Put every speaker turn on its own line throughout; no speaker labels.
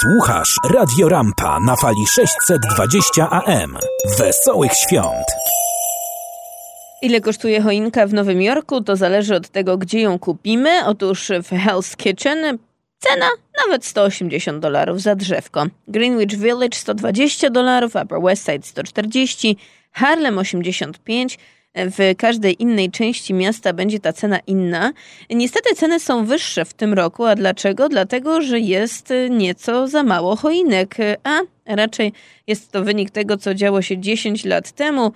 Słuchasz Radio Rampa na fali 620 AM. Wesołych świąt!
Ile kosztuje choinka w Nowym Jorku? To zależy od tego, gdzie ją kupimy. Otóż w Hell's Kitchen cena nawet 180 dolarów za drzewko. Greenwich Village 120 dolarów, Upper West Side 140, Harlem 85, w każdej innej części miasta będzie ta cena inna. Niestety ceny są wyższe w tym roku, a dlaczego? Dlatego, że jest nieco za mało choinek, a raczej jest to wynik tego, co działo się 10 lat temu.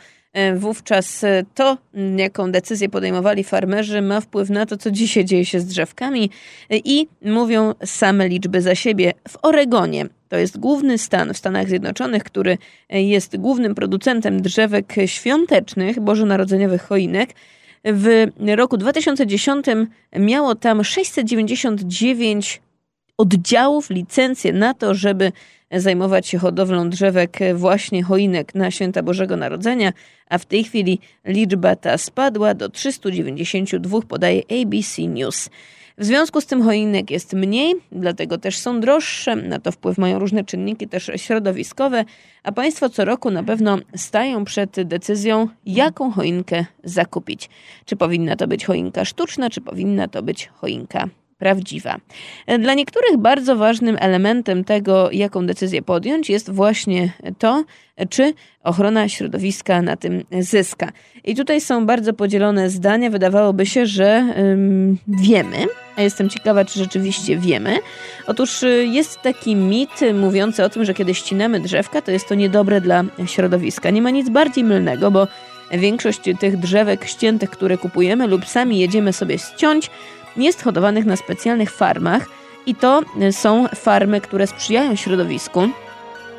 Wówczas to, jaką decyzję podejmowali farmerzy, ma wpływ na to, co dzisiaj dzieje się z drzewkami i mówią same liczby za siebie. W Oregonie to jest główny stan w Stanach Zjednoczonych, który jest głównym producentem drzewek świątecznych, bożonarodzeniowych choinek. W roku 2010 miało tam 699 oddziałów, licencje na to, żeby zajmować się hodowlą drzewek właśnie choinek na święta Bożego Narodzenia, a w tej chwili liczba ta spadła do 392, podaje ABC News. W związku z tym choinek jest mniej, dlatego też są droższe. Na to wpływ mają różne czynniki też środowiskowe, a Państwo co roku na pewno stają przed decyzją, jaką choinkę zakupić. Czy powinna to być choinka sztuczna, czy powinna to być choinka prawdziwa. Dla niektórych bardzo ważnym elementem tego, jaką decyzję podjąć, jest właśnie to, czy ochrona środowiska na tym zyska. I tutaj są bardzo podzielone zdania. Wydawałoby się, że ym, wiemy, a jestem ciekawa, czy rzeczywiście wiemy. Otóż y, jest taki mit mówiący o tym, że kiedy ścinamy drzewka, to jest to niedobre dla środowiska. Nie ma nic bardziej mylnego, bo większość tych drzewek ściętych, które kupujemy lub sami jedziemy sobie ściąć, jest hodowanych na specjalnych farmach i to są farmy, które sprzyjają środowisku.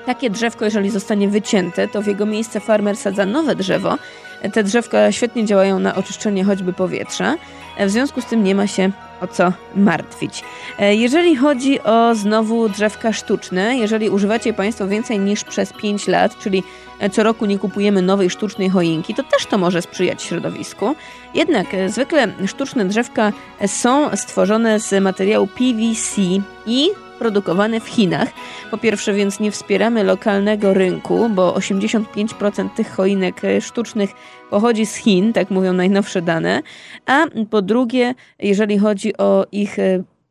Takie drzewko, jeżeli zostanie wycięte, to w jego miejsce farmer sadza nowe drzewo. Te drzewka świetnie działają na oczyszczenie choćby powietrza. W związku z tym nie ma się o co martwić. E, jeżeli chodzi o znowu drzewka sztuczne, jeżeli używacie Państwo więcej niż przez 5 lat, czyli e, co roku nie kupujemy nowej sztucznej choinki, to też to może sprzyjać środowisku. Jednak e, zwykle sztuczne drzewka są stworzone z materiału PVC i produkowane w Chinach. Po pierwsze, więc nie wspieramy lokalnego rynku, bo 85% tych choinek sztucznych pochodzi z Chin, tak mówią najnowsze dane. A po drugie, jeżeli chodzi o ich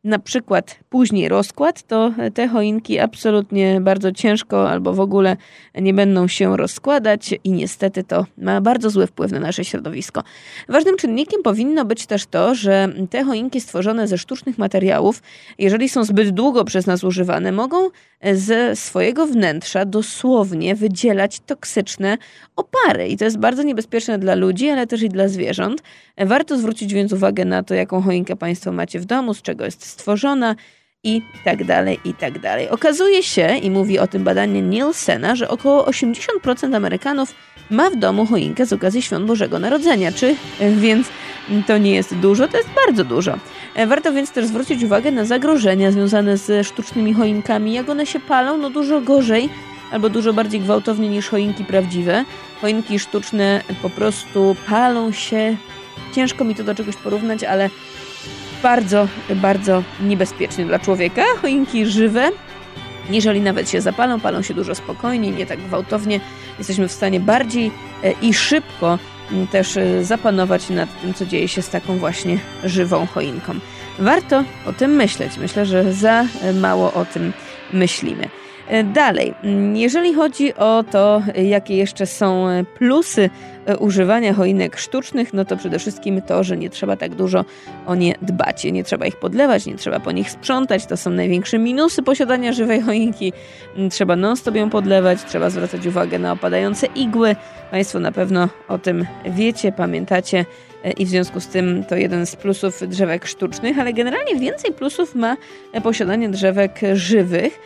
na przykład później rozkład, to te choinki absolutnie bardzo ciężko albo w ogóle nie będą się rozkładać i niestety to ma bardzo zły wpływ na nasze środowisko. Ważnym czynnikiem powinno być też to, że te choinki stworzone ze sztucznych materiałów, jeżeli są zbyt długo przez nas używane, mogą ze swojego wnętrza dosłownie wydzielać toksyczne opary. I to jest bardzo niebezpieczne dla ludzi, ale też i dla zwierząt. Warto zwrócić więc uwagę na to, jaką choinkę Państwo macie w domu, z czego jest stworzona i tak dalej, i tak dalej. Okazuje się, i mówi o tym badanie Nielsena, że około 80% Amerykanów ma w domu choinkę z okazji Świąt Bożego Narodzenia, czy więc to nie jest dużo, to jest bardzo dużo. Warto więc też zwrócić uwagę na zagrożenia związane ze sztucznymi choinkami, jak one się palą, no dużo gorzej albo dużo bardziej gwałtownie niż choinki prawdziwe. Choinki sztuczne po prostu palą się, ciężko mi to do czegoś porównać, ale bardzo, bardzo niebezpiecznie dla człowieka. Choinki żywe, jeżeli nawet się zapalą, palą się dużo spokojniej, nie tak gwałtownie. Jesteśmy w stanie bardziej e, i szybko też e, zapanować nad tym, co dzieje się z taką właśnie żywą choinką. Warto o tym myśleć. Myślę, że za mało o tym myślimy. E, dalej, jeżeli chodzi o to, jakie jeszcze są plusy e, używania choinek sztucznych, no to przede wszystkim to, że nie trzeba tak dużo o nie dbać. Nie trzeba ich podlewać, nie trzeba po nich sprzątać. To są największe minusy posiadania żywej choinki. Mm, trzeba non-stop ją podlewać, trzeba zwracać uwagę na opadające igły. Państwo na pewno o tym wiecie, pamiętacie i w związku z tym to jeden z plusów drzewek sztucznych, ale generalnie więcej plusów ma posiadanie drzewek żywych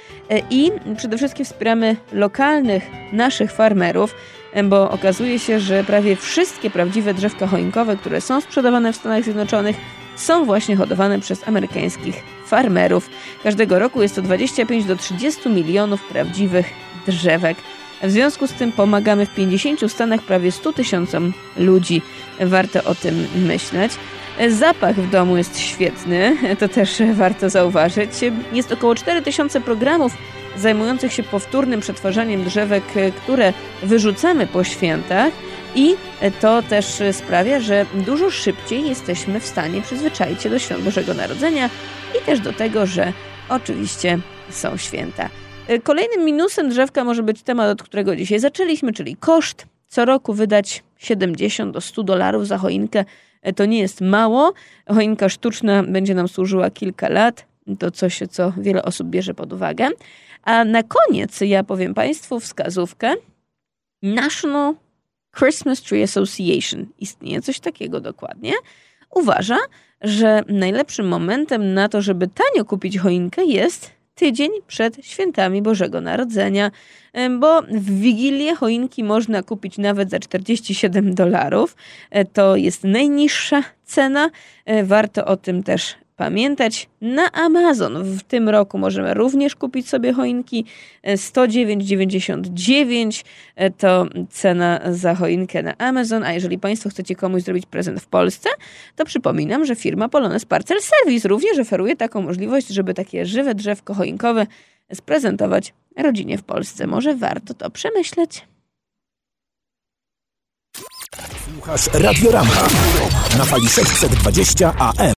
i przede wszystkim wspieramy lokalnych naszych farmerów, bo okazuje się, że prawie wszystkie prawdziwe drzewka choinkowe, które są sprzedawane w Stanach Zjednoczonych, są właśnie hodowane przez amerykańskich farmerów. Każdego roku jest to 25 do 30 milionów prawdziwych drzewek. W związku z tym pomagamy w 50 stanach prawie 100 tysiącom ludzi. Warto o tym myśleć. Zapach w domu jest świetny, to też warto zauważyć. Jest około 4000 programów zajmujących się powtórnym przetwarzaniem drzewek, które wyrzucamy po świętach. I to też sprawia, że dużo szybciej jesteśmy w stanie przyzwyczaić się do świąt Bożego Narodzenia i też do tego, że oczywiście są święta. Kolejnym minusem drzewka może być temat, od którego dzisiaj zaczęliśmy, czyli koszt. Co roku wydać 70 do 100 dolarów za choinkę to nie jest mało. Choinka sztuczna będzie nam służyła kilka lat. To coś, co wiele osób bierze pod uwagę. A na koniec ja powiem Państwu wskazówkę. National Christmas Tree Association, istnieje coś takiego dokładnie, uważa, że najlepszym momentem na to, żeby tanio kupić choinkę jest tydzień przed świętami Bożego Narodzenia, bo w Wigilię choinki można kupić nawet za 47 dolarów. E, to jest najniższa cena. E, warto o tym też pamiętać. Na Amazon w tym roku możemy również kupić sobie choinki 109,99 e, to cena za choinkę na Amazon, a jeżeli Państwo chcecie komuś zrobić prezent w Polsce, to przypominam, że firma Polones Parcel Service również oferuje taką możliwość, żeby takie żywe drzewko choinkowe sprezentować rodzinie w Polsce. Może warto to przemyśleć.
Słuchasz Radio Rama na fali 620 AM.